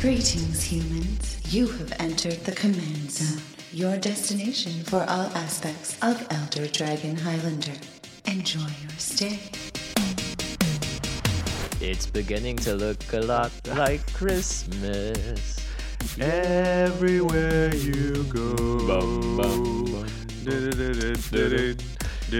Greetings, humans. You have entered the Command Zone, your destination for all aspects of Elder Dragon Highlander. Enjoy your stay. It's beginning to look a lot like Christmas. Everywhere you go. Bum, bum, bum. I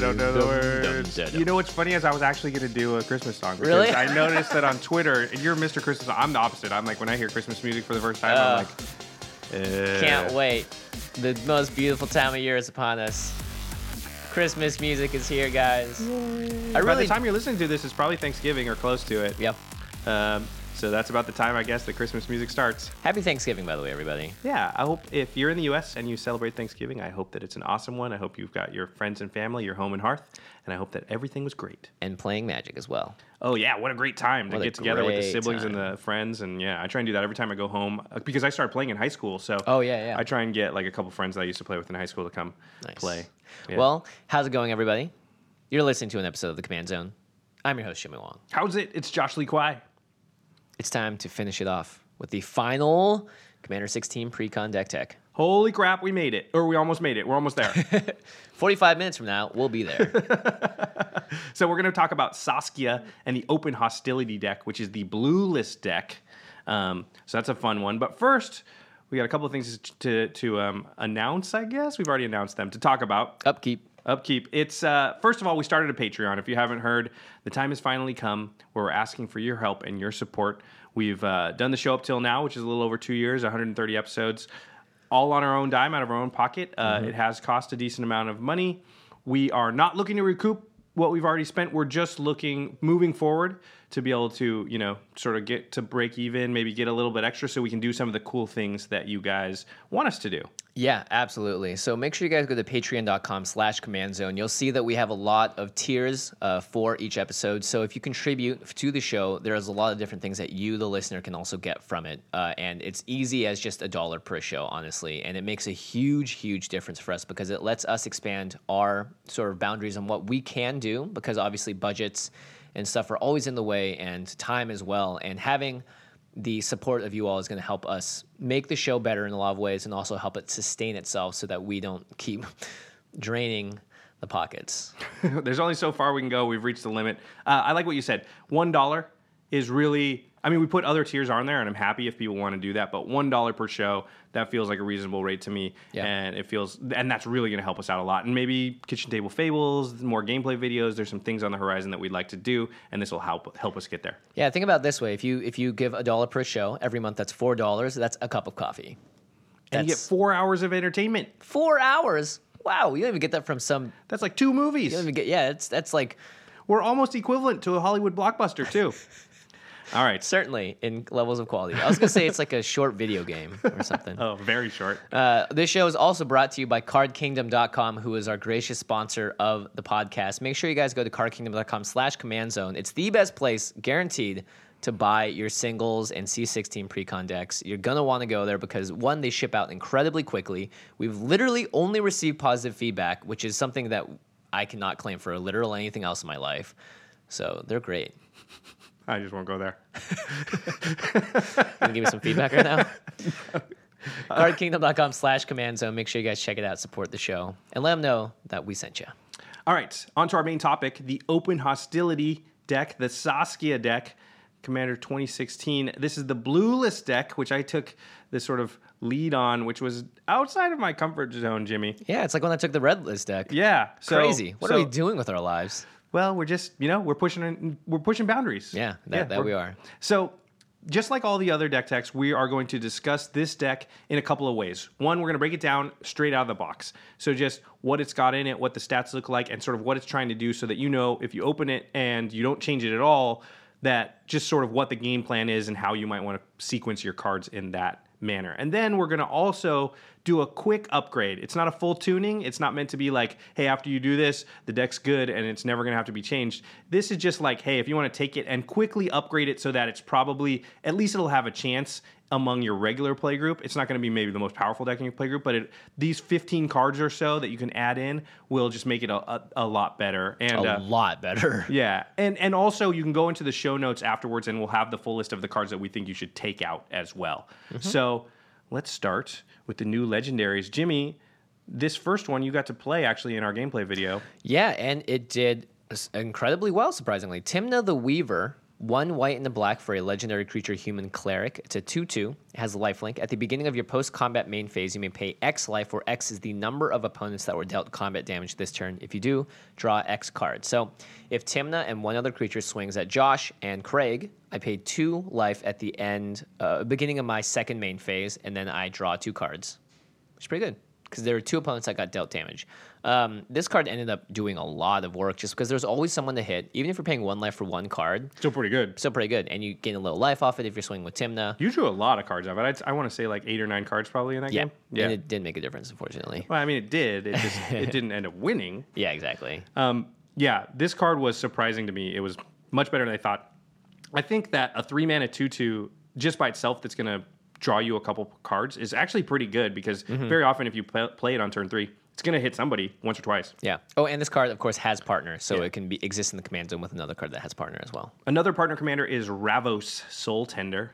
don't know the words. You know what's funny is I was actually to do a Christmas song. because Really? I noticed that on Twitter, and you're Mr. Christmas. I'm the opposite. I'm like when I hear Christmas music for the first time, I'm like, uh, Can't wait. The most beautiful time of year is upon us. Christmas music is here, guys. I By the time you're listening to this, it's probably Thanksgiving or close to it. Yep. Um, so that's about the time I guess the Christmas music starts. Happy Thanksgiving, by the way, everybody. Yeah, I hope if you're in the U.S. and you celebrate Thanksgiving, I hope that it's an awesome one. I hope you've got your friends and family, your home and hearth, and I hope that everything was great. And playing Magic as well. Oh yeah, what a great time to What a get together with the great siblings and the friends, and yeah, I try and do that every time I go home uh, because I started playing in high school. So Oh, yeah, yeah. I try and get like a couple friends that I used to play with in high school to come Nice. play. Yeah. Well, how's it going, everybody? You're listening to an episode of The Command Zone. I'm your host, Jimmy Wong. how's it? It's Josh Lee Kwai. It's time to finish it off with the final Commander 16 Precon deck tech. Holy crap, we made it, or we almost made it. We're almost there. 45 minutes from now, we'll be there. So we're going to talk about Saskia and the Open Hostility deck, which is the blueless deck. Um, so that's a fun one. But first, we got a couple of things to to um, announce. I guess we've already announced them to talk about. Upkeep. Upkeep. It's uh, first of all, we started a Patreon. If you haven't heard, the time has finally come where we're asking for your help and your support. We've uh, done the show up till now, which is a little over two years, 130 episodes, all on our own dime, out of our own pocket. Uh, It has cost a decent amount of money. We are not looking to recoup what we've already spent. We're just looking, moving forward, to be able to, you know, sort of get to break even, maybe get a little bit extra, so we can do some of the cool things that you guys want us to do. Yeah, absolutely. So make sure you guys go to patreon.com slash command zone. You'll see that we have a lot of tiers uh, for each episode. So if you contribute to the show, there's a lot of different things that you, the listener, can also get from it. Uh, and it's easy as just a dollar per show, honestly. And it makes a huge, huge difference for us because it lets us expand our sort of boundaries on what we can do because obviously budgets and stuff are always in the way and time as well. And having the support of you all is going to help us make the show better in a lot of ways and also help it sustain itself so that we don't keep draining the pockets. There's only so far we can go. We've reached the limit. Uh, I like what you said. One dollar is really. I mean, we put other tiers on there, and I'm happy if people want to do that. But one dollar per show, that feels like a reasonable rate to me, Yeah. and it feels, and that's really going to help us out a lot. And maybe kitchen table fables, more gameplay videos. There's some things on the horizon that we'd like to do, and this will help help us get there. Yeah, think about it this way: if you if you give a dollar per show every month, that's four dollars. That's a cup of coffee. And you get four hours of entertainment. Four hours. Wow, you don't even get that from some. That's like two movies. You don't even get. Yeah, it's that's like We're almost equivalent to a Hollywood blockbuster too. All right. certainly in levels of quality. I was gonna say it's like a short video game or something. Oh, very short. Uh, this show is also brought to you by cardkingdom.com, who is our gracious sponsor of the podcast. Make sure you guys go to cardkingdom.com slash command zone. It's the best place, guaranteed, to buy your singles and C16 precon decks. You're going to want to go there because, one, they ship out incredibly quickly. We've literally only received positive feedback, which is something that I cannot claim for literally anything else in my life. So they're great. I just won't go there. You gonna give me some feedback right now? Uh, Cardkingdom.com slash command zone. Make sure you guys check it out, support the show, and let them know that we sent you. All right, on to our main topic the open hostility deck, the Saskia deck, Commander 2016. This is the blueless deck, which I took this sort of lead on, which was outside of my comfort zone, Jimmy. Yeah, it's like when I took the redless deck. Yeah, so, Crazy. What so- are we doing with our lives? Well, we're just you know we're pushing we're pushing boundaries. Yeah, that- that we're- we are. So just like all the other deck techs, we are going to discuss this deck in a couple of ways. One, we're going to break it down straight out of the box. So, just what it's got in it, what the stats look like, and sort of what it's trying to do so that you know if you open it and you don't change it at all, that just sort of what the game plan is and how you might want to sequence your cards in that manner. And then we're going to also do a quick upgrade. It's not a full tuning. It's not meant to be like, hey, after you do this, the deck's good and it's never going to have to be changed. This is just like, hey, if you want to take it and quickly upgrade it so that it's probably, at least it'll have a chance among your regular play group. It's not going to be maybe the most powerful deck in your play group, but it, these 15 cards or so that you can add in will just make it a, a, a lot better. And a uh, lot better. yeah, and and also you can go into the show notes afterwards, and we'll have the full list of the cards that we think you should take out as well. So let's start with the new legendaries. Jimmy, this first one you got to play actually in our gameplay video. Yeah, and it did incredibly well, surprisingly. Tymna the Weaver, one white and a black for a legendary creature human cleric. It's a 2 2. It has a lifelink. At the beginning of your post combat main phase, you may pay X life, where X is the number of opponents that were dealt combat damage this turn. If you do, draw X cards. So if Tymna and one other creature swings at Josh and Craig, I pay two life at the end, uh, beginning of my second main phase, and then I draw two cards is pretty good because there were two opponents that got dealt damage. Um, this card ended up doing a lot of work just because there's always someone to hit, even if you're paying one life for one card. Still pretty good. Still pretty good, and you gain a little life off it if you're swinging with Tymna. You drew a lot of cards out of it. I'd, I want to say like eight or nine cards probably in that Yeah, game. and it didn't make a difference, unfortunately. well, I mean, it did. It just it didn't end up winning. Yeah, exactly. Um, yeah, this card was surprising to me. It was much better than I thought. I think that a three mana two two just by itself that's going to draw you a couple cards is actually pretty good because Mm-hmm. very often if you play, play it on turn three, it's going to hit somebody once or twice. Yeah. Oh, and this card, of course, has partner, so Yeah. it can be exist in the command zone with another card that has partner as well. Another partner commander is Ravos Soultender.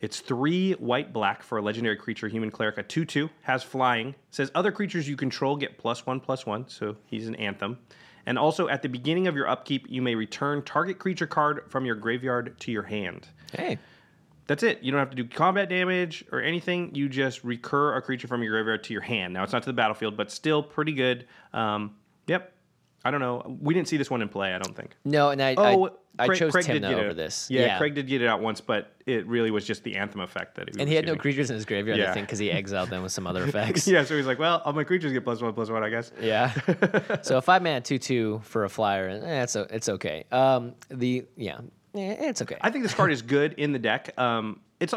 It's three white black for a legendary creature, human cleric, a 2 2, has flying. Says other creatures you control get plus one plus one, so he's an anthem. And also at the beginning of your upkeep, you may return target creature card from your graveyard to your hand. Hey, That's it. You don't have to do combat damage or anything. You just recur a creature from your graveyard to your hand. Now it's not to the battlefield, but still pretty good. Um, yep. I don't know. We didn't see this one in play. I don't think. no, and I Oh, I, I Craig- chose Craig Tymna over it. this. Yeah, Craig did get it out once, but it really was just the anthem effect that. and he had no creatures in his graveyard, I think, because he exiled them with some other effects. Yeah, so he's like, well, all my creatures get plus one, plus one, I guess. Yeah. so a five mana two two for a flyer, eh, it's it's okay. Um, the yeah, eh, it's okay. I think this card is good in the deck. Um, it's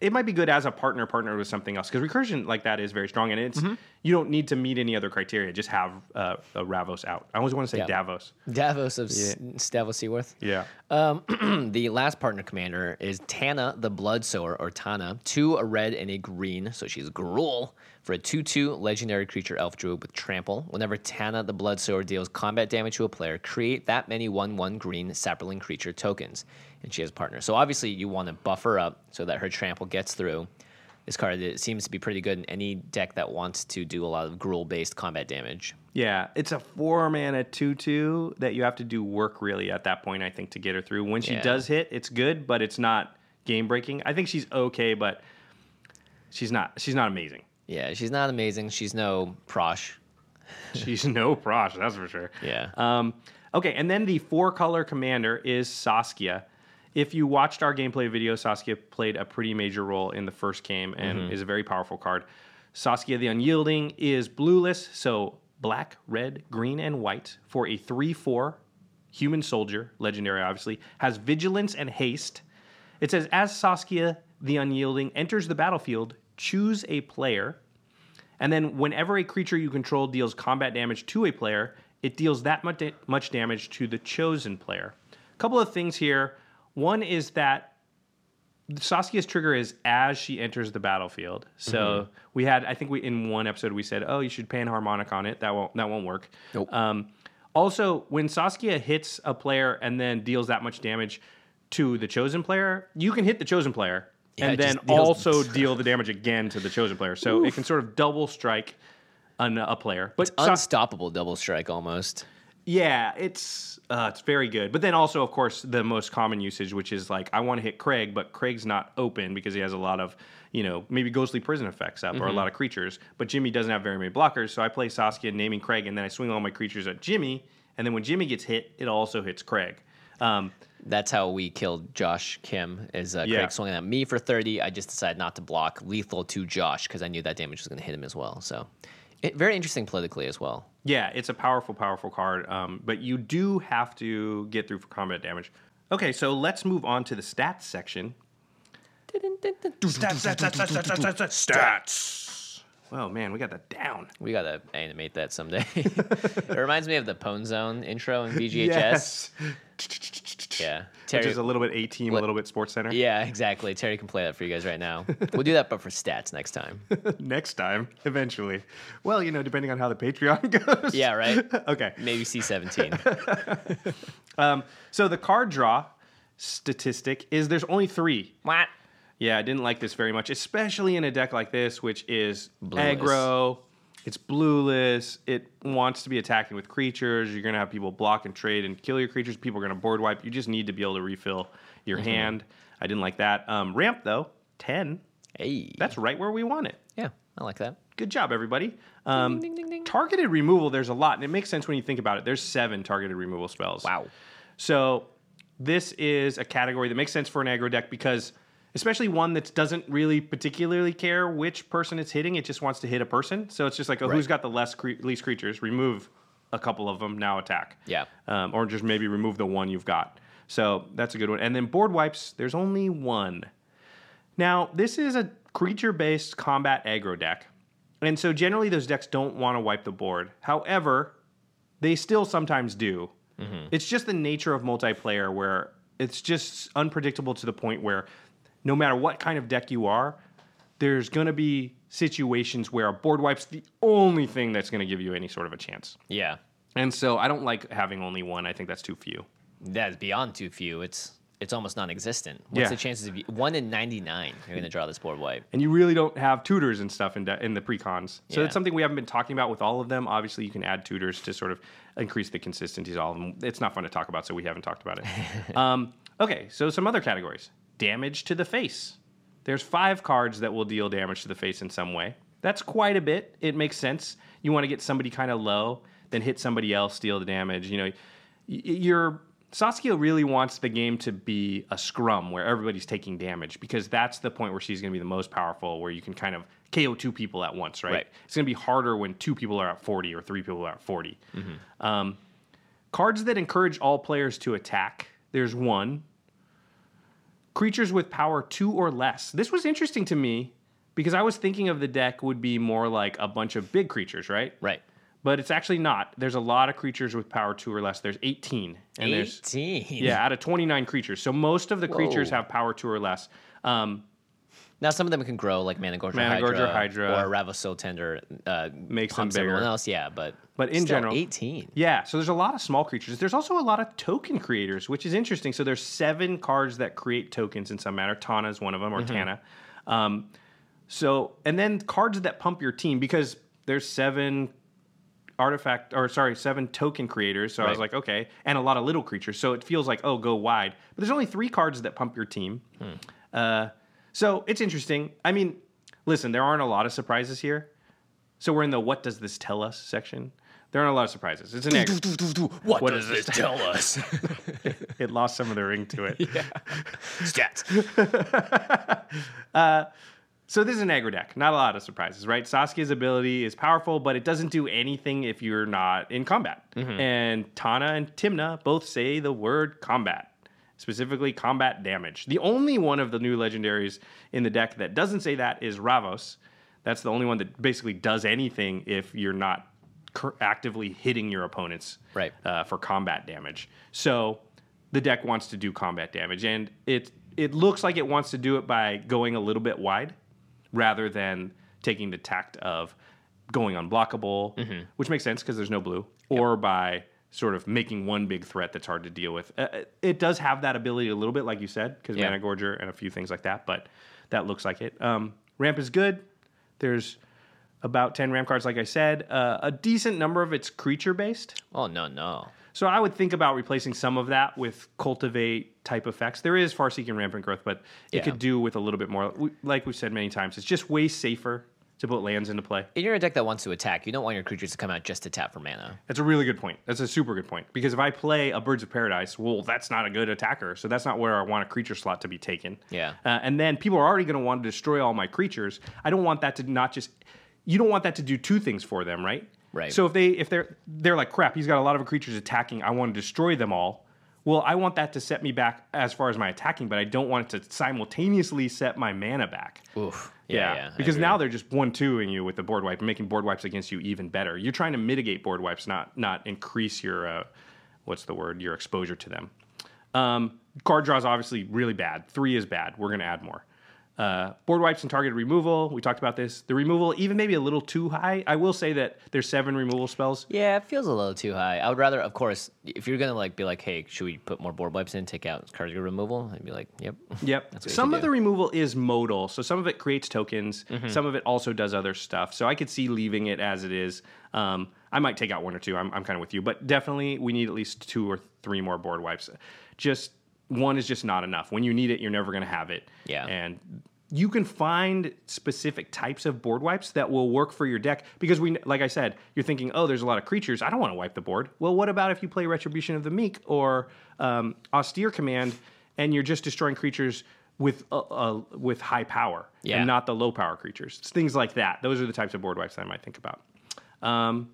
it might be good as a partner partner with something else because recursion like that is very strong, and it's Mm-hmm. you don't need to meet any other criteria. Just have uh, a Ravos out. I always want to say Yeah. Davos. Davos of S Stavos Seaworth. Yeah. Um, the last partner commander is Tana the Bloodsower, or Tana, two a red and a green, so she's Gruul, for a 2 2 legendary creature elf druid with trample. Whenever Tana the Bloodsower deals combat damage to a player, create that many 1 1 green saproling creature tokens. And she has partner. So obviously, you want to buff her up so that her trample gets through. This card it seems to be pretty good in any deck that wants to do a lot of Gruul based combat damage. Yeah, it's a four mana two two that you have to do work really at that point. I think to get her through. When she Yeah. does hit, it's good, but it's not game breaking. I think she's okay, but she's not. She's not amazing. Yeah, she's not amazing. She's no Prossh. She's no Prossh, that's for sure. Yeah. Um, okay, and then the four color commander is Saskia. If you watched our gameplay video, Saskia played a pretty major role in the first game and is a very powerful card. Saskia the Unyielding is blueless, so black, red, green, and white for a 3 4 human soldier, legendary obviously, has vigilance and haste. It says, as Saskia the Unyielding enters the battlefield, choose a player. And then, whenever a creature you control deals combat damage to a player, it deals that much, much damage to the chosen player. A couple of things here. One is that Saskia's trigger is as she enters the battlefield. So we had, I think we in one episode we said, oh, you should Panharmonicon it. That won't that won't work. Nope. Um, also, when Saskia hits a player and then deals that much damage to the chosen player, you can hit the chosen player Yeah, and then also deal the damage again to the chosen player. So it can sort of double strike an, a player. But Sas- Unstoppable double strike almost. yeah, it's uh, it's very good. But then also, of course, the most common usage, which is like I want to hit Craig, but Craig's not open because he has a lot of you know maybe ghostly prison effects up or a lot of creatures. But Jimmy doesn't have very many blockers, so I play Saskia naming Craig, and then I swing all my creatures at Jimmy, and then when Jimmy gets hit, it also hits Craig. Um, That's how we killed Josh Kim. Is uh, Yeah. Craig swinging at me for 30. I just decided not to block lethal to Josh because I knew that damage was going to hit him as well. So, it, very interesting politically as well. Yeah, it's a powerful, powerful card, um, but you do have to get through for combat damage. Okay, so let's move on to the stats section. Stats, stats, stats, stats, stats. Oh man, we got that down. We gotta animate that someday. it reminds me of the Pwn Zone intro in VGHS. Yes. Yeah, Which Terry. is a little bit A team, a little bit Sports Center. yeah, exactly. Terry can play that for you guys right now. We'll do that, but for stats next time. Next time, eventually. Well, you know, depending on how the Patreon goes. Yeah, right. Okay. Maybe C17. Um, so the card draw statistic is there's only three. what? Yeah, I didn't like this very much, especially in a deck like this, which is Blueless. aggro. It's blueless. It wants to be attacking with creatures. You're gonna have people block and trade and kill your creatures. People are gonna board wipe. You just need to be able to refill your hand. I didn't like that. Um, ramp though, ten. Hey, That's right where we want it. yeah, I like that. Good job, everybody. Um, ding, ding, ding. Targeted removal. There's a lot, and it makes sense when you think about it. There's seven targeted removal spells. Wow. So this is a category that makes sense for an aggro deck because, especially one that doesn't really particularly care which person it's hitting, it just wants to hit a person. So it's just like, oh, who's Right. got the less cre- least creatures? Remove a couple of them, now attack. Yeah. Um, or just maybe remove the one you've got. So that's a good one. And then board wipes, there's only one. Now, this is a creature based combat aggro deck. And so generally, those decks don't want to wipe the board. However, they still sometimes do. It's just the nature of multiplayer where it's just unpredictable to the point where no matter what kind of deck you are, there's going to be situations where a board wipe's the only thing that's going to give you any sort of a chance. Yeah, And so I don't like having only one. I think that's too few. that's beyond too few. It's it's almost non-existent. What's Yeah. the chances of you, one in 99 you're going to draw this board wipe? and you really don't have tutors and stuff in, de- in the precons. So Yeah. it's something we haven't been talking about with all of them. Obviously, you can add tutors to sort of increase the consistency of all of them. It's not fun to talk about, so we haven't talked about it. um, okay, so some other categories: damage to the face. There's five cards that will deal damage to the face in some way. That's quite a bit. It makes sense. You want to get somebody kind of low, then hit somebody else, deal the damage. You know, y- you're Saskia really wants the game to be a scrum where everybody's taking damage because that's the point where she's going to be the most powerful, where you can kind of KO two people at once, right? Right. It's going to be harder when two people are at 40 or three people are at 40. Um, cards that encourage all players to attack. There's one. Creatures with power two or less. This was interesting to me because I was thinking of the deck would be more like a bunch of big creatures, right? Right. But it's actually not. There's a lot of creatures with power two or less. There's 18. And there's 18. yeah, out of 29 creatures. So most of the creatures have power two or less. Um, Now some of them can grow like Managorger, Hydra, Hydra. or Ravos Soultender uh, Makes them pumps everyone else. Yeah, but But in general- 18. yeah, so there's a lot of small creatures. There's also a lot of token creators, which is interesting. So there's seven cards that create tokens in some manner. Tana is one of them, or Tana. Um, so and then cards that pump your team because there's seven artifact or sorry seven token creators so i was like okay and a lot of little creatures so it feels like oh go wide but there's only three cards that pump your team uh, so it's interesting. I mean listen there aren't a lot of surprises here. So we're in the what does this tell us section. There aren't a lot of surprises. It's an egg. What, What does does this tell us? it lost some of the ring to it. Stats. Uh, so this is an aggro deck. Not a lot of surprises, right? Saskia's ability is powerful, but it doesn't do anything if you're not in combat. Mm-hmm. And Tana and Tymna both say the word combat, specifically combat damage. The only one of the new legendaries in the deck that doesn't say that is Ravos. That's the only one that basically does anything if you're not cur- actively hitting your opponents Right. uh, for combat damage. So the deck wants to do combat damage, and it it looks like it wants to do it by going a little bit wide, rather than taking the tact of going unblockable, which makes sense because there's no blue, or by sort of making one big threat that's hard to deal with. Uh, it does have that ability a little bit, like you said, because Yeah. Managorger and a few things like that, but that looks like it. Um, ramp is good. There's about 10 ramp cards, like I said. Uh, a decent number of it's creature based. Oh no no. So I would think about replacing some of that with cultivate type effects. There is far seeking rampant growth, but it Yeah. could do with a little bit more. Like we've said many times, it's just way safer to put lands into play. If you're in your deck that wants to attack, you don't want your creatures to come out just to tap for mana. That's a really good point. That's a super good point. Because if I play a Birds of Paradise, well, that's not a good attacker. So that's not where I want a creature slot to be taken. Yeah. Uh, and then people are already going to want to destroy all my creatures. I don't want that to not just. You don't want that to do two things for them, right? Right. So if they if they're they're like crap, he's got a lot of creatures attacking. I want to destroy them all. Well, I want that to set me back as far as my attacking, but I don't want it to simultaneously set my mana back. Oof. Yeah, Yeah, I because now they're just one twoing you with the board wipe, making board wipes against you even better. You're trying to mitigate board wipes, not not increase your uh, what's the word your exposure to them. Um, card draw is obviously really bad. Three is bad. We're going to add more. Uh, board wipes and targeted removal. We talked about this. The removal, even maybe a little too high. I will say that there's seven removal spells. Yeah, it feels a little too high. I would rather, of course, if you're gonna like be like, hey, should we put more board wipes in, take out cargo removal? I'd be like, yep. Yep. That's what you Some of do. the removal is modal, so some of it creates tokens. Mm-hmm. Some of it also does other stuff. So I could see leaving it as it is. Um, I might take out one or two. I'm, I'm kind of with you, but definitely we need at least two or three more board wipes. Just one is just not enough. When you need it, you're never going to have it. Yeah. And you can find specific types of board wipes that will work for your deck because we, like I said, you're thinking, oh, there's a lot of creatures. I don't want to wipe the board. Well, what about if you play Retribution of the Meek or um, Austere Command, and you're just destroying creatures with uh, uh, with high power Yeah. and not the low power creatures? It's things like that. Those are the types of board wipes that I might think about. Um,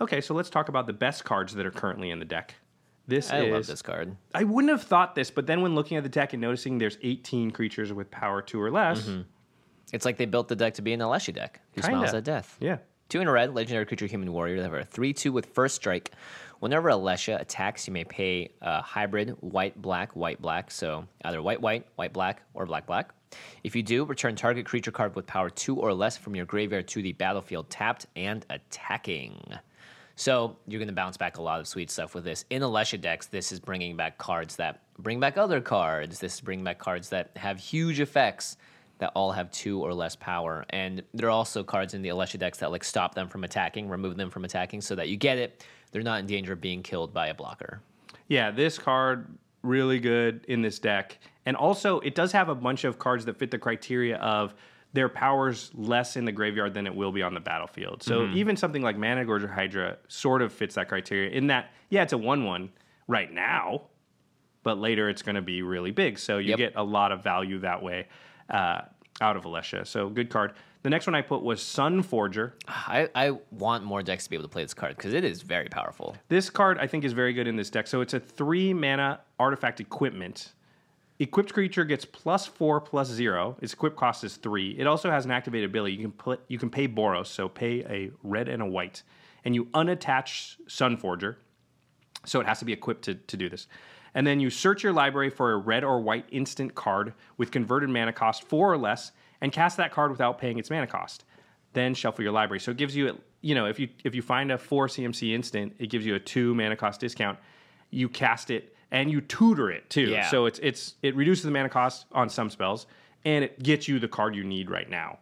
okay, so let's talk about the best cards that are currently in the deck. This I is love this card. I wouldn't have thought this, but then when looking at the deck and noticing there's 18 creatures with power two or less, Mm-hmm. It's like they built the deck to be an Alesha deck who Kinda. smiles at death. yeah. Two in a red, legendary creature, human warrior. They have a 3 2 with first strike. Whenever Alesha attacks, you may pay a hybrid white black, white black. So either white white, white black, or black black. If you do, return target creature card with power 2 or less from your graveyard to the battlefield tapped and attacking. So you're going to bounce back a lot of sweet stuff with this. In Alesha decks, this is bringing back cards that bring back other cards. This is bringing back cards that have huge effects that all have two or less power. And there are also cards in the Alesha decks that like stop them from attacking, remove them from attacking, so that you get it. They're not in danger of being killed by a blocker. Yeah, this card really good in this deck. And also it does have a bunch of cards that fit the criteria of their powers less in the graveyard than it will be on the battlefield. So even something like Managorger Hydra sort of fits that criteria in that, yeah, it's a 1 1 right now, but later it's going to be really big. So you Yep. get a lot of value that way uh, out of Alesha. So good card. The next one I put was Sunforger. I, I want more decks to be able to play this card because it is very powerful. This card I think is very good in this deck. So it's a three mana artifact equipment. Equipped creature gets plus four plus zero. Its equip cost is three. It also has an activated ability. You can put you can pay Boros, so pay a red and a white, and you unattach Sunforger. So it has to be equipped to, to do this. And then you search your library for a red or white instant card with converted mana cost four or less, and cast that card without paying its mana cost. Then shuffle your library. So it gives you, you know, if you if you find a four CMC instant, it gives you a two mana cost discount. You cast it and you tutor it too. Yeah. So it's it's it reduces the mana cost on some spells, and it gets you the card you need right now.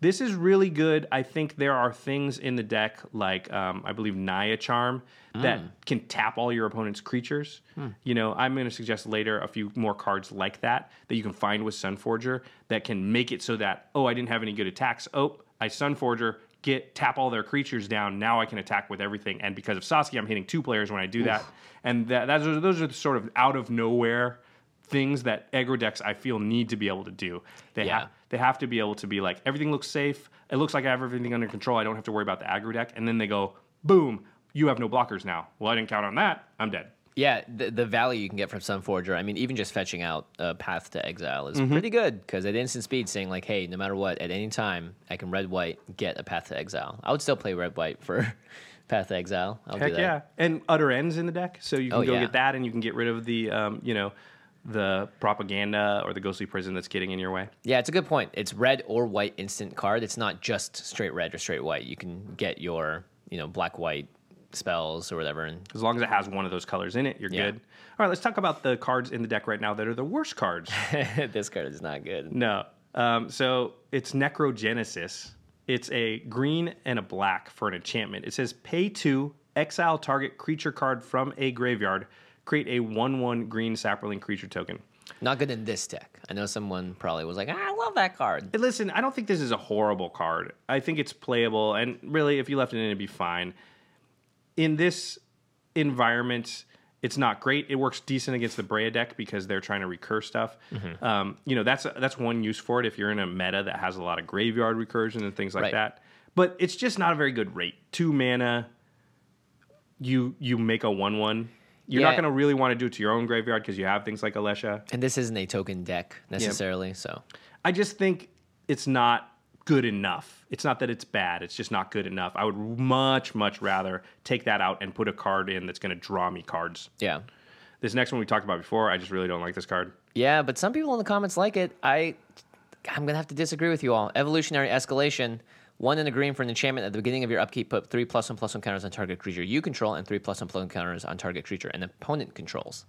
This is really good. I think there are things in the deck like um, I believe Naya Charm that can tap all your opponent's creatures. You know, I'm going to suggest later a few more cards like that that you can find with Sunforger that can make it so that oh I didn't have any good attacks. Oh I Sunforger get tap all their creatures down. Now I can attack with everything. And because of Saskia, I'm hitting two players when I do that. And that those are, those are the sort of out of nowhere things that aggro decks I feel need to be able to do. They Yeah. have they have to be able to be like everything looks safe. It looks like I have everything under control. I don't have to worry about the aggro deck. And then they go, boom, you have no blockers now. Well, I didn't count on that. I'm dead. Yeah, the, the value you can get from Sunforger, I mean, even just fetching out a Path to Exile Mm-hmm. is pretty good because at instant speed, saying like, hey, no matter what, at any time, I can red white get a Path to Exile. I would still play red white for Path to Exile. I'll Heck do that. yeah. And Utter End's in the deck, so you can Oh, go yeah. get that, and you can get rid of the um, you know the propaganda or the ghostly prison that's getting in your way. Yeah, it's a good point. It's red or white instant card. It's not just straight red or straight white. You can get your, you know, black white spells or whatever. And As long as it has one of those colors in it, you're Yeah. good. All right, let's talk about the cards in the deck right now that are the worst cards. this card is not good. No. Um, so it's Necrogenesis. It's a green and a black for an enchantment. It says pay two, exile target creature card from a graveyard, create a 1 1 green saproling creature token. Not good in this deck. I know someone probably was like, I love that card. Listen, I don't think this is a horrible card. I think it's playable, and really, if you left it in, it'd be fine. In this environment, it's not great. It works decent against the Breya deck because they're trying to recur stuff. Mm-hmm. Um, you know, that's that's one use for it if you're in a meta that has a lot of graveyard recursion and things like Right. that. But it's just not a very good rate. Two mana, you you make a one one. You're not going to really want to do it to your own graveyard because you have things like Alesha. And this isn't a token deck necessarily, so I just think it's not good enough. It's not that it's bad. It's just not good enough. I would much, much rather take that out and put a card in that's going to draw me cards. yeah. This next one we talked about before, I just really don't like this card. Yeah, but some people in the comments like it. I, I'm gonna have to disagree with you all. Evolutionary escalation. One in the green for an enchantment at the beginning of your upkeep. Put three plus one plus one counters on target creature you control, and three plus one plus one counters on target creature an opponent controls.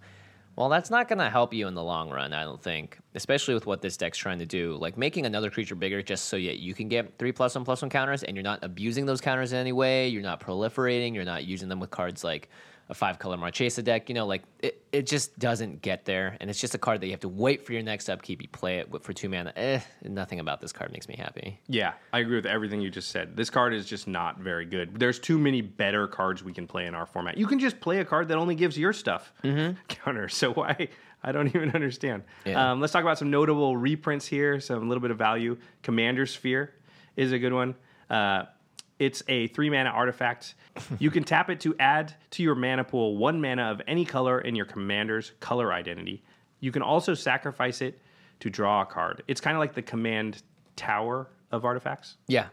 Well, that's not gonna help you in the long run, I don't think. Especially with what this deck's trying to do, like making another creature bigger just so that you can get three plus one plus one counters, and you're not abusing those counters in any way. You're not proliferating. You're not using them with cards like a five color Marchesa deck. You know, like it, it just doesn't get there. And it's just a card that you have to wait for your next upkeep. You play it for two mana. Eh, nothing about this card makes me happy. Yeah, I agree with everything you just said. This card is just not very good. There's too many better cards we can play in our format. You can just play a card that only gives your stuff counter. So why? I don't even understand. Yeah. Um, let's talk about some notable reprints here. Some little bit of value. Commander Sphere is a good one. Uh, it's a three mana artifact. You can tap it to add to your mana pool one mana of any color in your commander's color identity. You can also sacrifice it to draw a card. It's kind of like the command tower of artifacts. Yeah.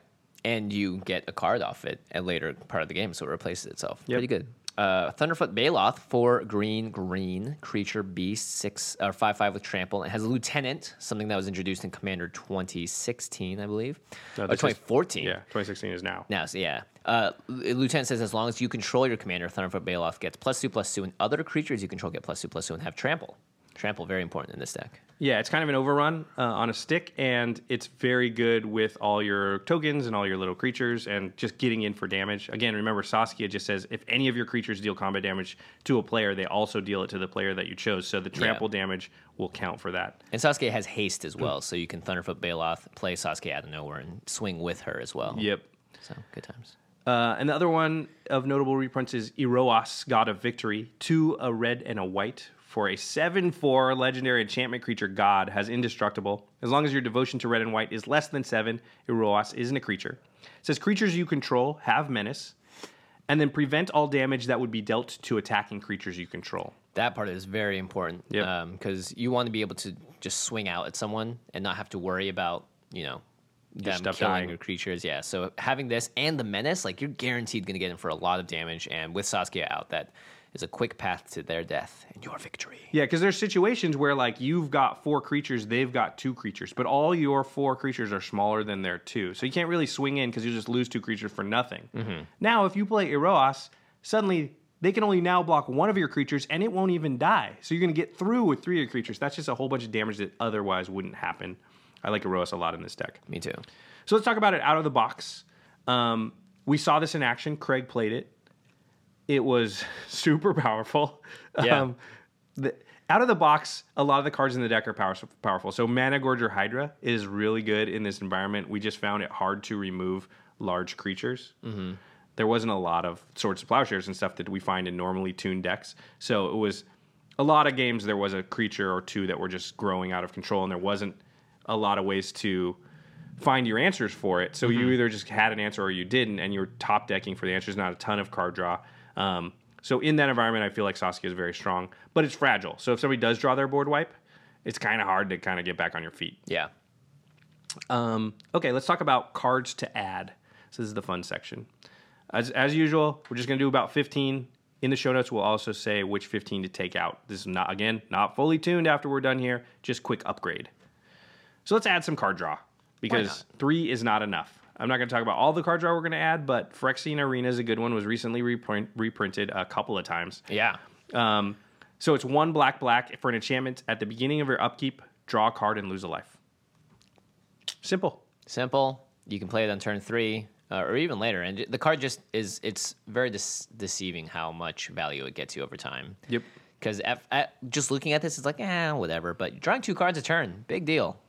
And you get a card off it at later part of the game, so it replaces itself. Yep. Pretty good. Uh, Thunderfoot Baloth, four green, green creature beast, six or five five with trample. It has a lieutenant, something that was introduced in Commander 2016, I believe, No, or this is- 2014. Yeah, 2016 is now. Now, so yeah. Uh, Lieutenant says as long as you control your commander, Thunderfoot Baloth gets plus two, plus two, and other creatures you control get plus two, plus two, and have trample. Trample, very important in this deck. Yeah, it's kind of an overrun uh, on a stick, and it's very good with all your tokens and all your little creatures and just getting in for damage. Again, remember, Saskia just says if any of your creatures deal combat damage to a player, they also deal it to the player that you chose. So the trample damage will count for that. And Saskia has haste as well, so you can Thunderfoot Baloth, play Saskia out of nowhere, and swing with her as well. Yep. So good times. Uh, and the other one of notable reprints is Iroas, God of Victory. Two, a red and a white. For a 7 4 legendary enchantment creature, God has indestructible. As long as your devotion to red and white is less than 7, Iroas isn't a creature. It says creatures you control have menace, and then prevent all damage that would be dealt to attacking creatures you control. That part is very important Yep. because you want to be able to just swing out at someone and not have to worry about you know them killing dying. your creatures. Yeah, so having this and the menace, like you're guaranteed going to get in for a lot of damage, and with Saskia out, that is a quick path to their death and your victory. Yeah, because there's situations where like you've got four creatures, they've got two creatures, but all your four creatures are smaller than their two, so you can't really swing in because you just lose two creatures for nothing. Mm-hmm. Now, if you play Iroas, suddenly they can only now block one of your creatures, and it won't even die. So you're going to get through with three of your creatures. That's just a whole bunch of damage that otherwise wouldn't happen. I like Iroas a lot in this deck. Me too. So let's talk about it out of the box. Um, we saw this in action. Craig played it. It was super powerful. Yeah. Um, the, out of the box, a lot of the cards in the deck are power, powerful. So Managorger Hydra is really good in this environment. We just found it hard to remove large creatures. There wasn't a lot of Swords of Plowshares and stuff that we find in normally tuned decks. So it was a lot of games. There was a creature or two that were just growing out of control, and there wasn't a lot of ways to find your answers for it. So you either just had an answer or you didn't, and you're top decking for the answers, not a ton of card draw. Um, so in that environment, I feel like Saskia is very strong, but it's fragile. So if somebody does draw their board wipe, it's kind of hard to kind of get back on your feet. Yeah. Um, okay, let's talk about cards to add. So this is the fun section. As, as usual, we're just going to do about 15. In the show notes, we'll also say which 15 to take out. This is not, again, not fully tuned after we're done here, just quick upgrade. So let's add some card draw because three is not enough. I'm not going to talk about all the card draw we're going to add, but Phyrexian Arena is a good one. Was recently reprint, reprinted a couple of times. Yeah. Um, so it's one black black for an enchantment at the beginning of your upkeep. Draw a card and lose a life. Simple. Simple. You can play it on turn three uh, or even later, and the card just is. It's very dis- deceiving how much value it gets you over time. Yep. Because just looking at this, it's like, eh, whatever. But drawing two cards a turn, big deal.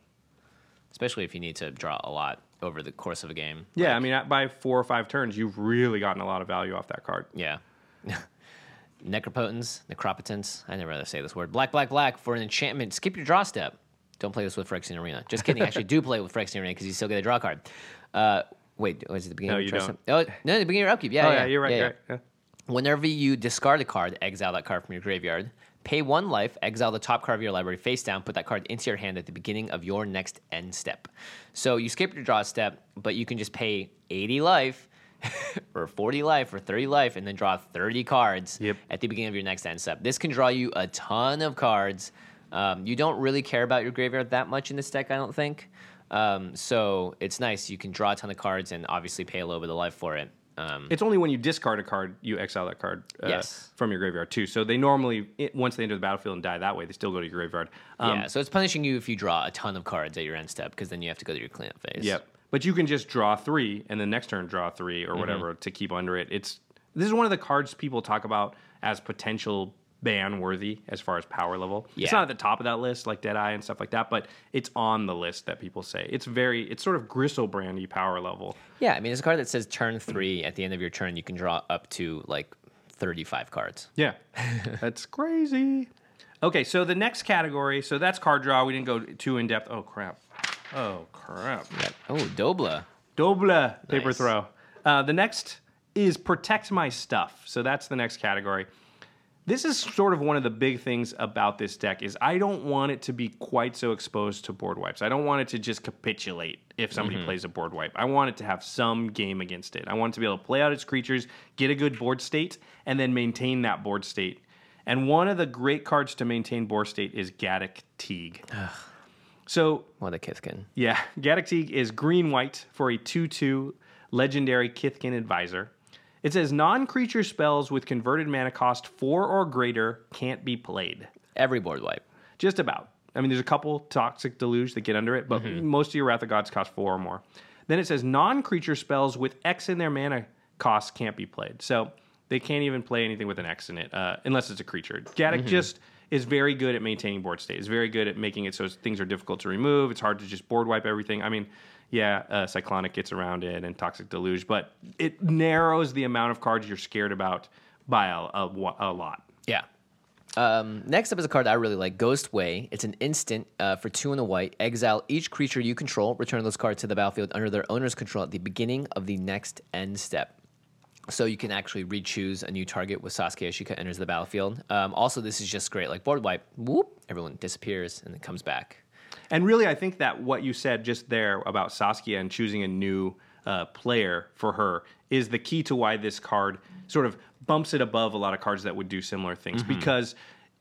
Especially if you need to draw a lot over the course of a game. Yeah, I mean, at- by four or five turns, you've really gotten a lot of value off that card. Yeah. Necropotence, Necropotence. I never rather say this word. Black, black, black for an enchantment. Skip your draw step. Don't play this with Phyrexian Arena. Just kidding. Actually, do play with Phyrexian Arena because you still get a draw card. Uh, wait, was it the beginning No, of you don't. step? Oh, no, the beginning of your upkeep. Yeah, Oh, yeah, yeah, you're right. yeah. right. Yeah. Whenever you discard a card, exile that card from your graveyard. Pay one life, exile the top card of your library face down, put that card into your hand at the beginning of your next end step. So you skip your draw step, but you can just pay 80 life or 40 life or 30 life and then draw 30 cards Yep. at the beginning of your next end step. This can draw you a ton of cards. Um, you don't really care about your graveyard that much in this deck, I don't think. Um, so it's nice. You can draw a ton of cards and obviously pay a little bit of life for it. Um, It's only when you discard a card you exile that card uh, Yes. from your graveyard too. So they normally it, once they enter the battlefield and die that way, they still go to your graveyard. Um, yeah, so it's punishing you if you draw a ton of cards at your end step because then you have to go to your cleanup phase. Yep. But you can just draw three and then next turn draw three Mm-hmm. or whatever to keep under it. It's this is one of the cards people talk about as potential ban worthy as far as power level. Yeah. It's not at the top of that list like Deadeye and stuff like that, but it's on the list that people say. It's very it's sort of gristle brandy power level. Yeah, I mean, it's a card that says turn three. At the end of your turn, you can draw up to like 35 cards. Yeah. that's crazy. Okay, so the next category, so that's card draw. We didn't go too in depth. Oh crap. Oh crap. Oh, Dobla. Dobla paper Nice. throw. Uh, the next is protect my stuff. So that's the next category. This is sort of one of the big things about this deck is I don't want it to be quite so exposed to board wipes. I don't want it to just capitulate if somebody mm-hmm. plays a board wipe. I want it to have some game against it. I want it to be able to play out its creatures, get a good board state, and then maintain that board state. And one of the great cards to maintain board state is Gaddock Teeg. So What a Kithkin. yeah, Gaddock Teeg is green white for a 2 2 legendary Kithkin advisor. It says non creature spells with converted mana cost 4 or greater can't be played. Every board wipe. Just about. I mean, there's a couple Toxic Deluge that get under it, but most of your Wrath of Gods cost 4 or more. Then it says non creature spells with X in their mana cost can't be played. So they can't even play anything with an X in it uh, unless it's a creature. Gaddock just is very good at maintaining board state. Is very good at making it so things are difficult to remove. It's hard to just board wipe everything. I mean, yeah, uh, Cyclonic gets around it and Toxic Deluge, but it narrows the amount of cards you're scared about by a, a, a lot. Yeah. Um, next up is a card that I really like, Ghostway. It's an instant uh, for two and a white. Exile each creature you control. Return those cards to the battlefield under their owner's control at the beginning of the next end step. So you can actually re-choose a new target with Saskia Ashika enters the battlefield. Um, also, this is just great. Like board wipe, whoop, everyone disappears and then comes back. And really, I think that what you said just there about Saskia and choosing a new uh, player for her is the key to why this card sort of bumps it above a lot of cards that would do similar things because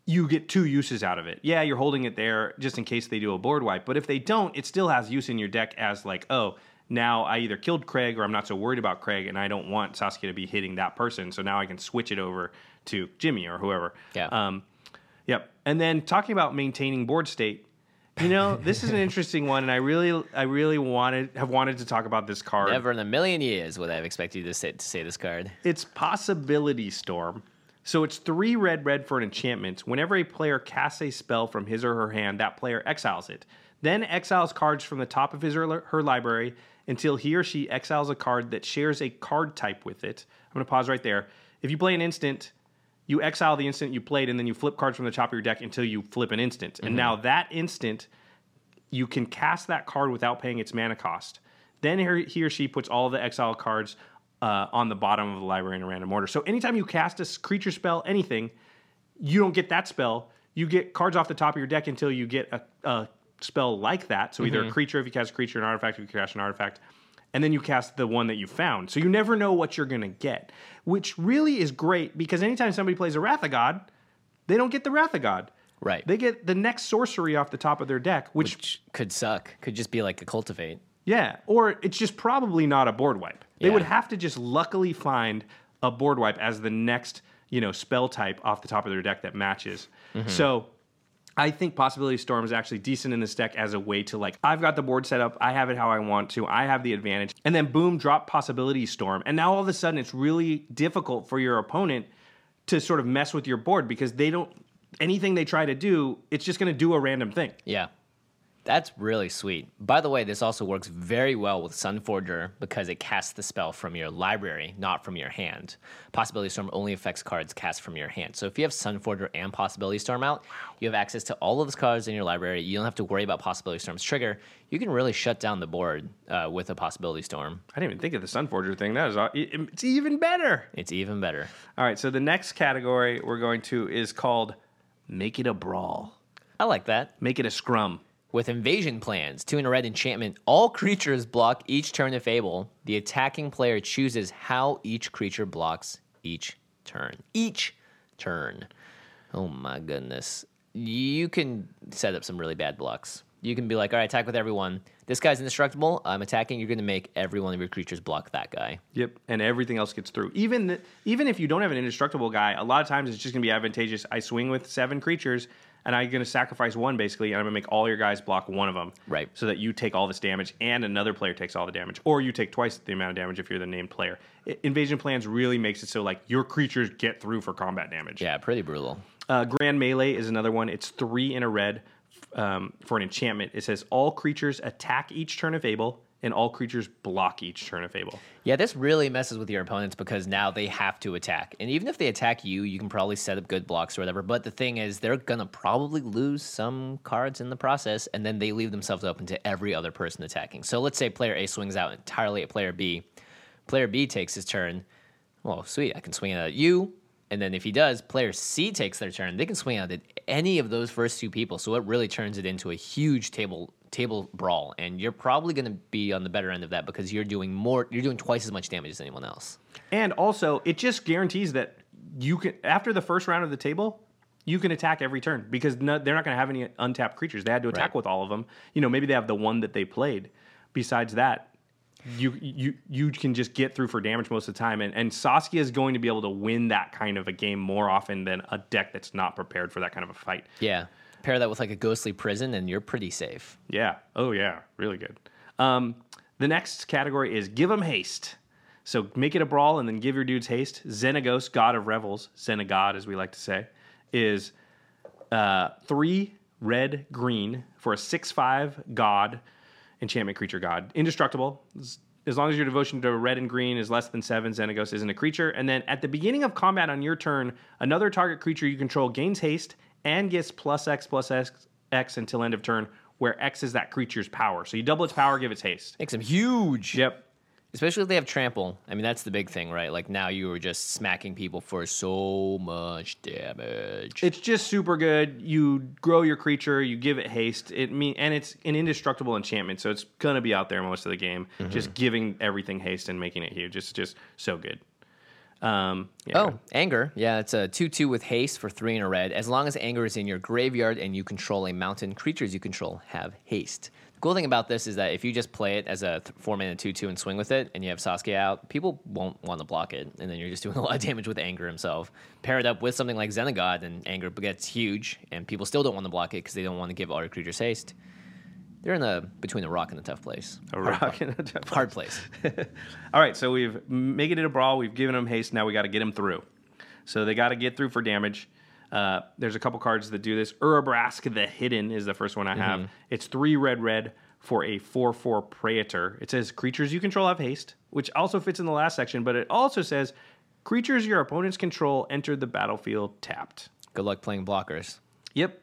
you get two uses out of it. Yeah, you're holding it there just in case they do a board wipe, but if they don't, it still has use in your deck as like, oh, now I either killed Craig or I'm not so worried about Craig and I don't want Saskia to be hitting that person, so now I can switch it over to Jimmy or whoever. Yeah. Um, Yep. And then talking about maintaining board state, you know, this is an interesting one, and I really, I really wanted have wanted to talk about this card. Never in a million years would I have expected you to say, to say this card. It's Possibility Storm. So it's three red, red for an enchantment. Whenever a player casts a spell from his or her hand, that player exiles it. Then exiles cards from the top of his or her library until he or she exiles a card that shares a card type with it. I'm going to pause right there. If you play an instant, you exile the instant you played, and then you flip cards from the top of your deck until you flip an instant. And now that instant, you can cast that card without paying its mana cost. Then he or she puts all the exile cards uh, on the bottom of the library in a random order. So anytime you cast a creature spell, anything, you don't get that spell. You get cards off the top of your deck until you get a, a spell like that. So either a creature if you cast a creature, an artifact if you cast an artifact, and then you cast the one that you found. So you never know what you're gonna get, which really is great because anytime somebody plays a Wrath of God, they don't get the Wrath of God. Right. They get the next sorcery off the top of their deck, which, Which could suck. Could just be like a cultivate. yeah, or it's just probably not a board wipe. They would have to just luckily find a board wipe as the next, you know, spell type off the top of their deck that matches. Mm-hmm. So I think Possibility Storm is actually decent in this deck as a way to like, I've got the board set up, I have it how I want to, I have the advantage, and then boom, drop Possibility Storm, and now all of a sudden it's really difficult for your opponent to sort of mess with your board because they don't anything they try to do, it's just going to do a random thing. Yeah. That's really sweet. By the way, this also works very well with Sunforger because it casts the spell from your library, not from your hand. Possibility Storm only affects cards cast from your hand. So if you have Sunforger and Possibility Storm out, you have access to all of those cards in your library. You don't have to worry about Possibility Storm's trigger. You can really shut down the board uh, with a Possibility Storm. I didn't even think of the Sunforger thing. That is, it's even better. It's even better. All right, so the next category we're going to is called Make It a Brawl. I like that. Make it a scrum. With invasion plans, two in a red enchantment, all creatures block each turn of Fable. The attacking player chooses how each creature blocks each turn. Each turn. Oh my goodness. You can set up some really bad blocks. You can be like, all right, attack with everyone. This guy's indestructible. I'm attacking. You're going to make every one of your creatures block that guy. Yep, and everything else gets through. Even the, even if you don't have an indestructible guy, a lot of times it's just going to be advantageous. I swing with seven creatures, and I'm going to sacrifice one basically, and I'm going to make all your guys block one of them. Right. So that you take all this damage, and another player takes all the damage, or you take twice the amount of damage if you're the named player. I- Invasion plans really makes it so like your creatures get through for combat damage. Yeah, pretty brutal. Uh, Grand Melee is another one. It's three in a red um, for an enchantment. It says all creatures attack each turn of Fable, and all creatures block each turn of Fable. Yeah, this really messes with your opponents because now they have to attack. And even if they attack you, you can probably set up good blocks or whatever. But the thing is, they're going to probably lose some cards in the process, and then they leave themselves open to every other person attacking. So let's say player A swings out entirely at player B. Player B takes his turn. Well, sweet, I can swing out at you. And then if he does, player C takes their turn. They can swing out at any of those first two people. So it really turns it into a huge table table brawl. And you're probably going to be on the better end of that because you're doing more. You're doing twice as much damage as anyone else. And also, it just guarantees that you can after the first round of the table, you can attack every turn because no, they're not going to have any untapped creatures. They had to attack Right. with all of them. You know, maybe they have the one that they played. Besides that, you you you can just get through for damage most of the time. And and Saskia is going to be able to win that kind of a game more often than a deck that's not prepared for that kind of a fight. Yeah. Pair that with like a ghostly prison, and you're pretty safe. Yeah. Oh, yeah. Really good. Um, the next category is give them haste. So make it a brawl and then give your dudes haste. Xenagos, god of revels, Xenagod as we like to say, is uh, three red green for a six five god enchantment creature god, indestructible. As- long as your devotion to red and green is less than seven, Xenagos isn't a creature. And then at the beginning of combat on your turn, another target creature you control gains haste and gets plus X plus X, X until end of turn, where X is that creature's power. So you double its power, give its haste. Makes them huge. Yep. Especially if they have trample. I mean, that's the big thing, right? Like now you are just smacking people for so much damage. It's just super good. You grow your creature, you give it haste. It mean and it's an indestructible enchantment, so it's gonna be out there most of the game. Mm-hmm. Just giving everything haste and making it huge. It's just so good. Um, yeah. Oh, anger. Yeah, it's a 2 2 with haste for 3 in a red. As long as anger is in your graveyard and you control a mountain, creatures you control have haste. The cool thing about this is that if you just play it as a 4 mana 2 2 and swing with it, and you have Saskia out, people won't want to block it. And then you're just doing a lot of damage with anger himself. Pair it up with something like Xenagod, and anger gets huge, and people still don't want to block it because they don't want to give all your creatures haste. They're in a between a rock and a tough place. a rock and a devil. Hard place. All right, so we've made it a brawl. We've given them haste. Now we got to get them through. So they got to get through for damage. Uh, there's a couple cards that do this. Urabrask the Hidden is the first one I have. It's three red red for a 4 4 Praetor. It says creatures you control have haste, which also fits in the last section, but it also says creatures your opponents control enter the battlefield tapped. Good luck playing blockers. Yep.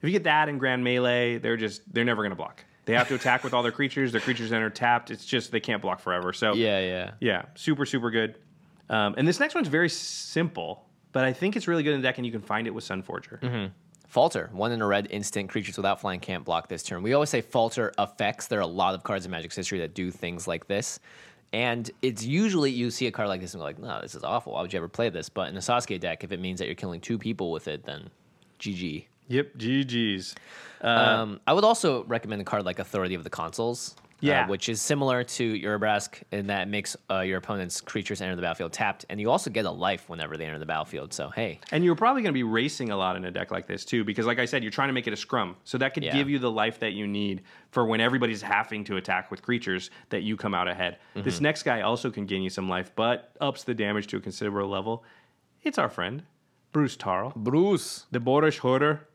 If you get that in Grand Melee, they're just they're never going to block. They have to attack with all their creatures. Their creatures enter tapped. It's just they can't block forever. So Yeah, yeah. yeah, super, super good. Um, and this next one's very simple, but I think it's really good in the deck, and you can find it with Sunforger. Falter, one in a red instant. Creatures without flying can't block this turn. We always say Falter effects. There are a lot of cards in Magic's history that do things like this. And it's usually you see a card like this and go like, no, this is awful. Why would you ever play this? But in a Saskia deck, if it means that you're killing two people with it, then GG. Yep, GG's. um, I would also recommend a card like Authority of the Consuls. uh, Yeah. which is similar to Urabrask in that it makes uh, your opponent's creatures enter the battlefield tapped, and you also get a life whenever they enter the battlefield. So hey, And you're probably going to be racing a lot in a deck like this too, because like I said, you're trying to make it a scrum, so that could Yeah. give you the life that you need for when everybody's having to attack with creatures that you come out ahead. This next guy also can gain you some life, but ups the damage to a considerable level. It's our friend Bruse Tarl, Bruse. the Boorish Herder.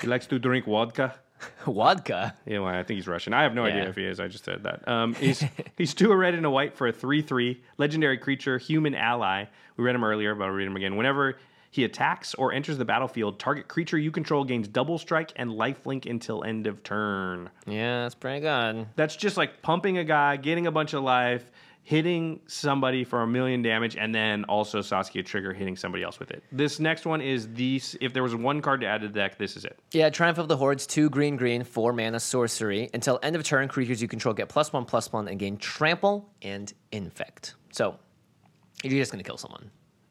He likes to drink vodka. Vodka. Yeah, well, I think he's Russian. I have no idea if he is. I just said that. Um, he's he's two a red and a white for a three three legendary creature, human ally. We read him earlier, but I'll read him again. Whenever he attacks or enters the battlefield, target creature you control gains double strike and lifelink until end of turn. Yeah, that's pretty good. That's just like pumping a guy, getting a bunch of life, hitting somebody for a million damage, and then also Saskia trigger hitting somebody else with it. This next one is the if there was one card to add to the deck, this is it. Yeah, Triumph of the Hordes, two green, green, four mana sorcery. Until end of turn, creatures you control get plus one, plus one, and gain trample and infect. So you're just gonna kill someone.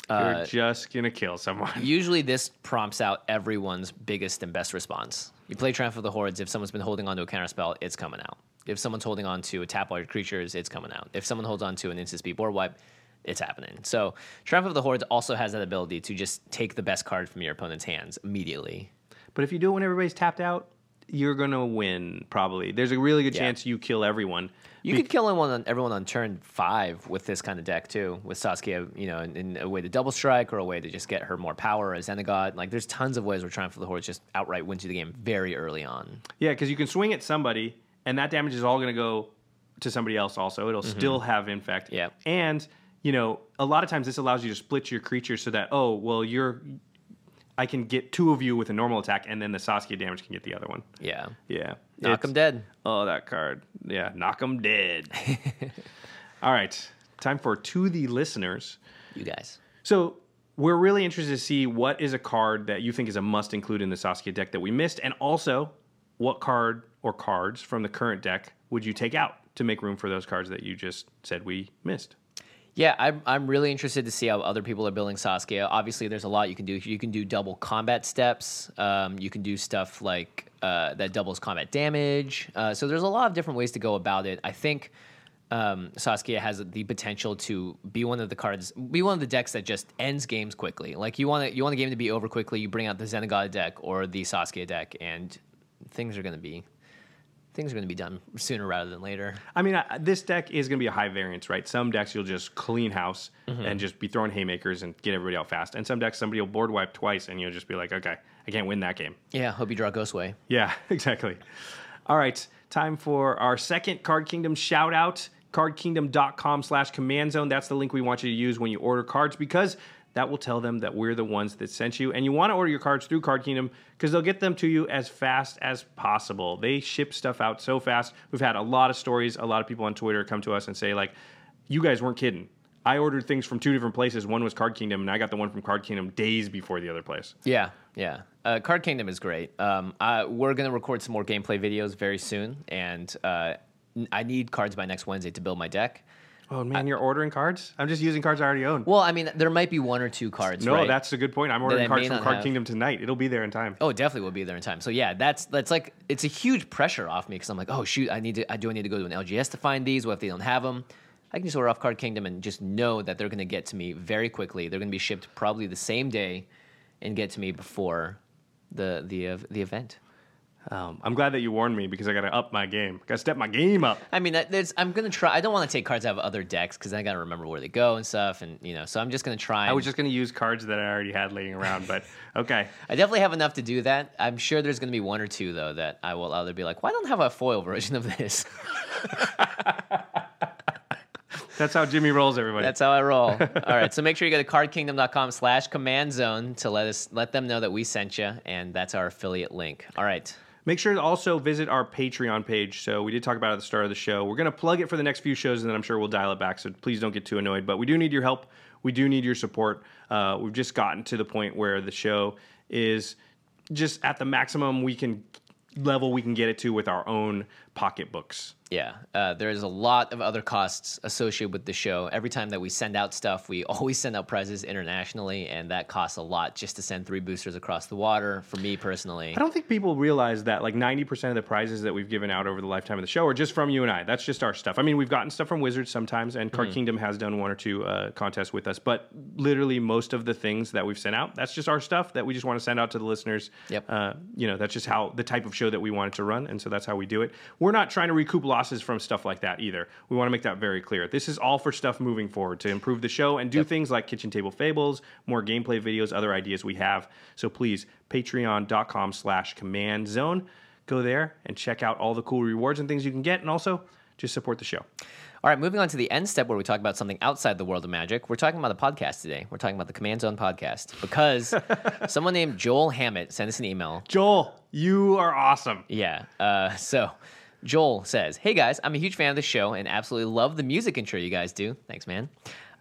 You're uh, just gonna kill someone. Usually, this prompts out everyone's biggest and best response. You play Triumph of the Hordes. If someone's been holding onto a counter spell, it's coming out. If someone's holding on to a tap all your creatures, it's coming out. If someone holds on to an instant speed board wipe, it's happening. So Triumph of the Hordes also has that ability to just take the best card from your opponent's hands immediately. But if you do it when everybody's tapped out, you're gonna win probably. There's a really good Yeah. chance you kill everyone. You could kill anyone on, everyone on turn five with this kind of deck too, with Saskia, you know, in, in a way to double strike or a way to just get her more power as Xenagod. Like, there's tons of ways where Triumph of the Hordes just outright wins you the game very early on. Yeah, because you can swing at somebody, and that damage is all gonna go to somebody else. Also, it'll mm-hmm. still have infect. Yeah. and you know, a lot of times this allows you to split your creatures so that oh well, you're. I can get two of you with a normal attack, and then the Saskia damage can get the other one. Yeah. Yeah, Knock It's- them dead. Oh, that card. Yeah, knock them dead. All right, time for to the listeners. You guys. So we're really interested to see what is a card that you think is a must include in the Saskia deck that we missed, and also what card or cards from the current deck would you take out to make room for those cards that you just said we missed. Yeah, I'm, I'm really interested to see how other people are building Saskia. Obviously, there's a lot you can do. You can do double combat steps. Um, you can do stuff like uh, that doubles combat damage. Uh, so there's a lot of different ways to go about it. I think um, Saskia has the potential to be one of the cards, be one of the decks that just ends games quickly. Like you want you want a game to be over quickly. You bring out the Xenagod deck or the Saskia deck, and things are going to be things are going to be done sooner rather than later. I mean, I, this deck is going to be a high variance, right? Some decks you'll just clean house mm-hmm. and just be throwing haymakers and get everybody out fast, and some decks somebody will board wipe twice and you'll just be like, okay, I can't win that game. Yeah, hope you draw Ghostway. Yeah, exactly. All right, time for our second Card Kingdom shout out. CardKingdom.com slash command zone. That's the link we want you to use when you order cards because that will tell them that we're the ones that sent you. And you want to order your cards through Card Kingdom because they'll get them to you as fast as possible. They ship stuff out so fast. We've had a lot of stories. A lot of people on Twitter come to us and say, like, you guys weren't kidding. I ordered things from two different places. One was Card Kingdom, and I got the one from Card Kingdom days before the other place. Yeah, yeah. Uh, Card Kingdom is great. Um, I, we're gonna record some more gameplay videos very soon, and uh, I need cards by next Wednesday to build my deck. Oh man, you're ordering cards? I'm just using cards I already own. Well, I mean, there might be one or two cards. No, right? that's a good point. I'm ordering cards from Card have. Kingdom tonight. It'll be there in time. Oh, it definitely will be there in time. So yeah, that's that's like it's a huge pressure off me because I'm like, oh shoot, I need to, I do I need to go to an LGS to find these? What if they don't have them? I can just order off Card Kingdom and just know that they're going to get to me very quickly. They're going to be shipped probably the same day, and get to me before the the uh, the event. Um, I'm glad that you warned me because I got to up my game. Got to step my game up. I mean, there's, I'm gonna try. I don't want to take cards out of other decks because I got to remember where they go and stuff, and you know. So I'm just gonna try. I was just going to use cards that I already had laying around, but okay. I definitely have enough to do that. I'm sure there's gonna be one or two though that I will either be like, why don't I have a foil version of this? That's how Jimmy rolls, everybody. That's how I roll. All right, so make sure you go to cardkingdom.com slash command zone to let us let them know that we sent you, and that's our affiliate link. All right. Make sure to also visit our Patreon page. So we did talk about it at the start of the show. We're going to plug it for the next few shows, and then I'm sure we'll dial it back. So please don't get too annoyed. But we do need your help. We do need your support. Uh, we've just gotten to the point where the show is just at the maximum we can level we can get it to with our own pocketbooks. Yeah, uh, there's a lot of other costs associated with the show. Every time that we send out stuff, we always send out prizes internationally, and that costs a lot just to send three boosters across the water. For me personally, I don't think people realize that like 90% of the prizes that we've given out over the lifetime of the show are just from you and I. That's just our stuff. I mean, we've gotten stuff from Wizards sometimes, and Mm-hmm. Card Kingdom has done one or two uh, contests with us, but literally most of the things that we've sent out, that's just our stuff that we just want to send out to the listeners. Yep. Uh, you know, that's just how the type of show that we wanted to run, and so that's how we do it. We're not trying to recoup losses from stuff like that either. We want to make that very clear. This is all for stuff moving forward to improve the show and do things like kitchen table fables, more gameplay videos, other ideas we have. So please, patreon.com slash command zone. go there and check out all the cool rewards and things you can get, and also just support the show. All right, moving on to the end step where we talk about something outside the world of magic. We're talking about the podcast today. We're talking about the Command Zone podcast because someone named Joel Hammett sent us an email. Joel, you are awesome. Yeah. Uh, so Joel says, Hey guys, I'm a huge fan of the show and absolutely love the music intro you guys do. Thanks, man.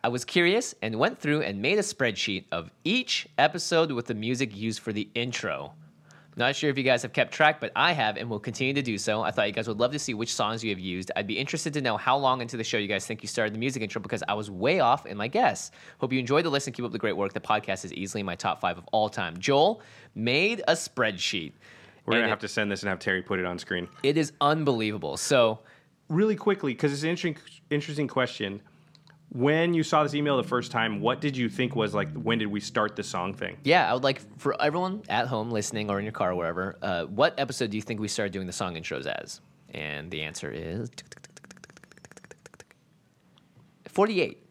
I was curious and went through and made a spreadsheet of each episode with the music used for the intro. Not sure if you guys have kept track, but I have and will continue to do so. I thought you guys would love to see which songs you have used. I'd be interested to know how long into the show you guys think you started the music intro because I was way off in my guess. Hope you enjoyed the listen. And keep up the great work. The podcast is easily my top five of all time. Joel made a spreadsheet. We're gonna have to send this and have Terry put it on screen It is unbelievable. So, really quickly because it's an interesting, interesting question. When you saw this email the first time, what did you think was like? When did we start the song thing? yeah, I would like for everyone at home listening or in your car or wherever, uh, what episode do you think we started doing the song intros as? And the answer is 48.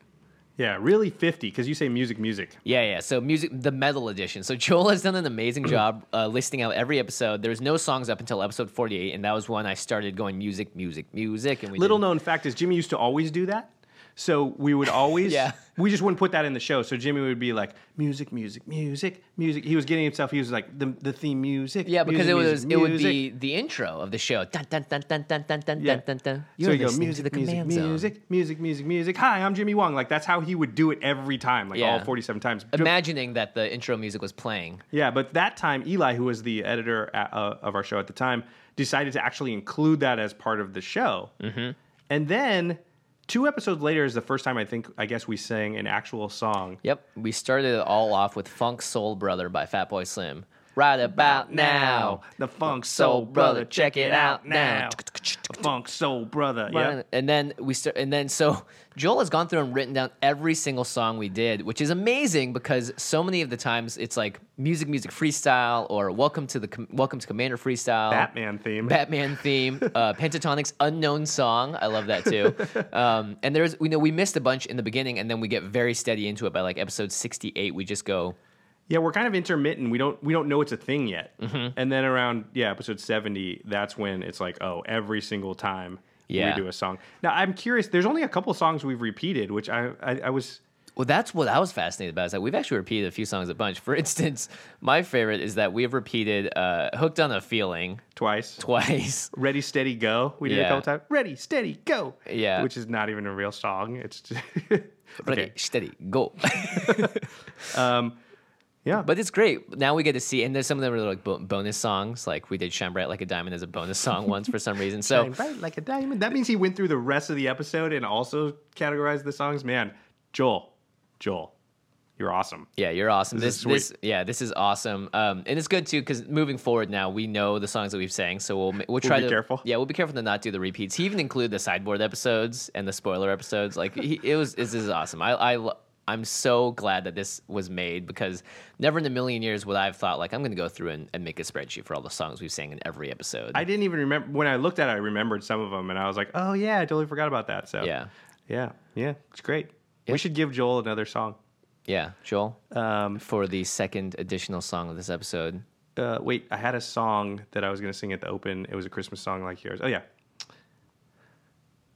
Yeah, really fifty because you say music, music. Yeah, yeah. So music, the metal edition. So Joel has done an amazing job uh, listing out every episode. There was no songs up until episode forty-eight, and that was when I started going music, music, music. And we Little did- known fact is Jimmy used to always do that. So we would always, Yeah. we just wouldn't put that in the show. So Jimmy would be like, music, music, music, music. He was getting himself. He was like the the theme music. Yeah, because music, it was music, it would music. be the intro of the show. Dun dun dun dun dun dun dun Yeah. dun dun. You're you go music, the music, zone. music, music, music, music. Hi, I'm Jimmy Wong. Like that's how he would do it every time, like Yeah. all 47 times. Imagining that the intro music was playing. Yeah, but that time Eli, who was the editor at, uh, of our show at the time, decided to actually include that as part of the show. Mm-hmm. And then two episodes later is the first time I think I guess we sang an actual song. Yep, we started it all off with "Funk Soul Brother" by Fatboy Slim. Right about now, the Funk Soul Brother, check it out now. The Funk Soul Brother, yeah. And then we start, and then so Joel has gone through and written down every single song we did, which is amazing because so many of the times it's like music, music freestyle or welcome to the welcome to Commander freestyle, Batman theme. Batman theme, uh, Pentatonix unknown song. I love that too. Um, and there's we know we missed a bunch in the beginning, and then we get very steady into it by like episode 68. We just go. Yeah, we're kind of intermittent. We don't we don't know it's a thing yet. Mm-hmm. And then around yeah, episode 70, that's when it's like, oh, every single time Yeah. we do a song. Now, I'm curious, there's only a couple songs we've repeated, which I I, I was Well, that's what I was fascinated about. Is that we've actually repeated a few songs a bunch. For instance, my favorite is that we have repeated uh, "Hooked on a Feeling" twice. twice. Ready, steady, go. We did a couple times. Ready, steady, go. Yeah. Which is not even a real song. It's just Ready, steady, go. Yeah. but it's great. Now we get to see, and there's some of them are like bo- bonus songs. Like we did "Shine Bright Like a Diamond" as a bonus song once for some reason. So Shine bright like a diamond. That means he went through the rest of the episode and also categorized the songs. Man, Joel, Joel, you're awesome. Yeah, you're awesome. This This, is this, yeah, this is awesome. Um, and it's good too because moving forward now we know the songs that we've sang, so we'll we'll try be to careful. Yeah, we'll be careful to not do the repeats. He even included the sideboard episodes and the spoiler episodes. Like he, it was, this is awesome. I, I I'm so glad that this was made because never in a million years would I have thought like I'm going to go through and, and make a spreadsheet for all the songs we've sang in every episode. I didn't even remember when I looked at it. I remembered some of them, and I was like, "Oh yeah, I totally forgot about that." So Yeah. yeah, yeah, it's great. We should give Joel another song. yeah, Joel, Um, for the second additional song of this episode. uh, wait, I had a song that I was going to sing at the open. It was a Christmas song like yours. Oh yeah.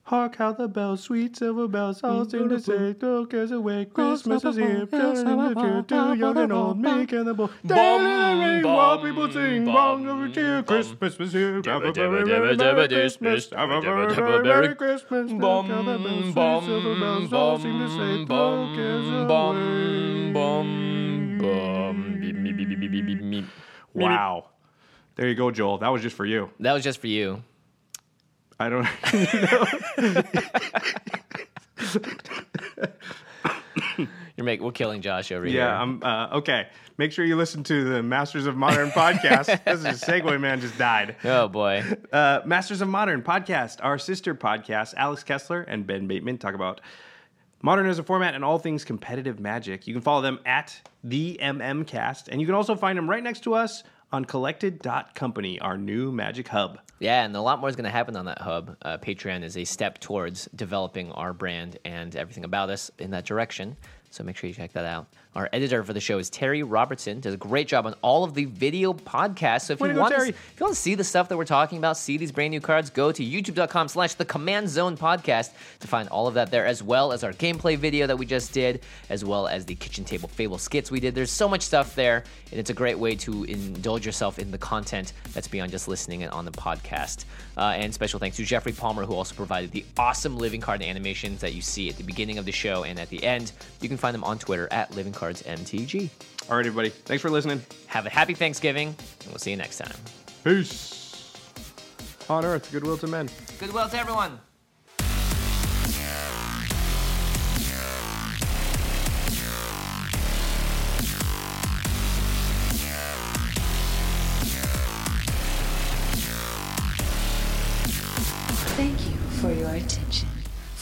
Hark how the bells, sweet silver bells, all seem to say, "Throw cares away, Christmas is here." Children in the cheer, too young and old, meek and the bold. Daily while people sing, long over cheer, Christmas is here. Have a very, very Merry Christmas. Have a very, very Merry Christmas. Hark how the bells, sweet silver bells, all seem to say, "Throw cares away." Wow. There you go, Joel. That was just for you. That was just for you. I don't. know. You're making we're killing Josh over here. Yeah, I'm uh, okay. Make sure you listen to the Masters of Modern podcast. this is a segue man just died. Oh boy. Uh, Masters of Modern podcast, our sister podcast, Alex Kessler and Ben Bateman talk about modern as a format and all things competitive magic. You can follow them at the MMcast, and you can also find them right next to us on collected.company, our new magic hub. Yeah, and a lot more is going to happen on that hub. Uh, Patreon is a step towards developing our brand and everything about us in that direction. So make sure you check that out. Our editor for the show is Terry Robertson. Does a great job on all of the video podcasts. So if Way you to go, want to, if you want to see the stuff that we're talking about, see these brand new cards, go to youtube.com slash the command zone podcast to find all of that there, as well as our gameplay video that we just did, as well as the kitchen table fable skits we did. There's so much stuff there, and it's a great way to indulge yourself in the content that's beyond just listening it on the podcast. Uh, and special thanks to Jeffrey Palmer, who also provided the awesome living card animations that you see at the beginning of the show and at the end. You can find them on Twitter at Living Cards MTG. All right, everybody. Thanks for listening. Have a happy Thanksgiving, and we'll see you next time. Peace. On earth, goodwill to men. Goodwill to everyone. Thank you for your attention.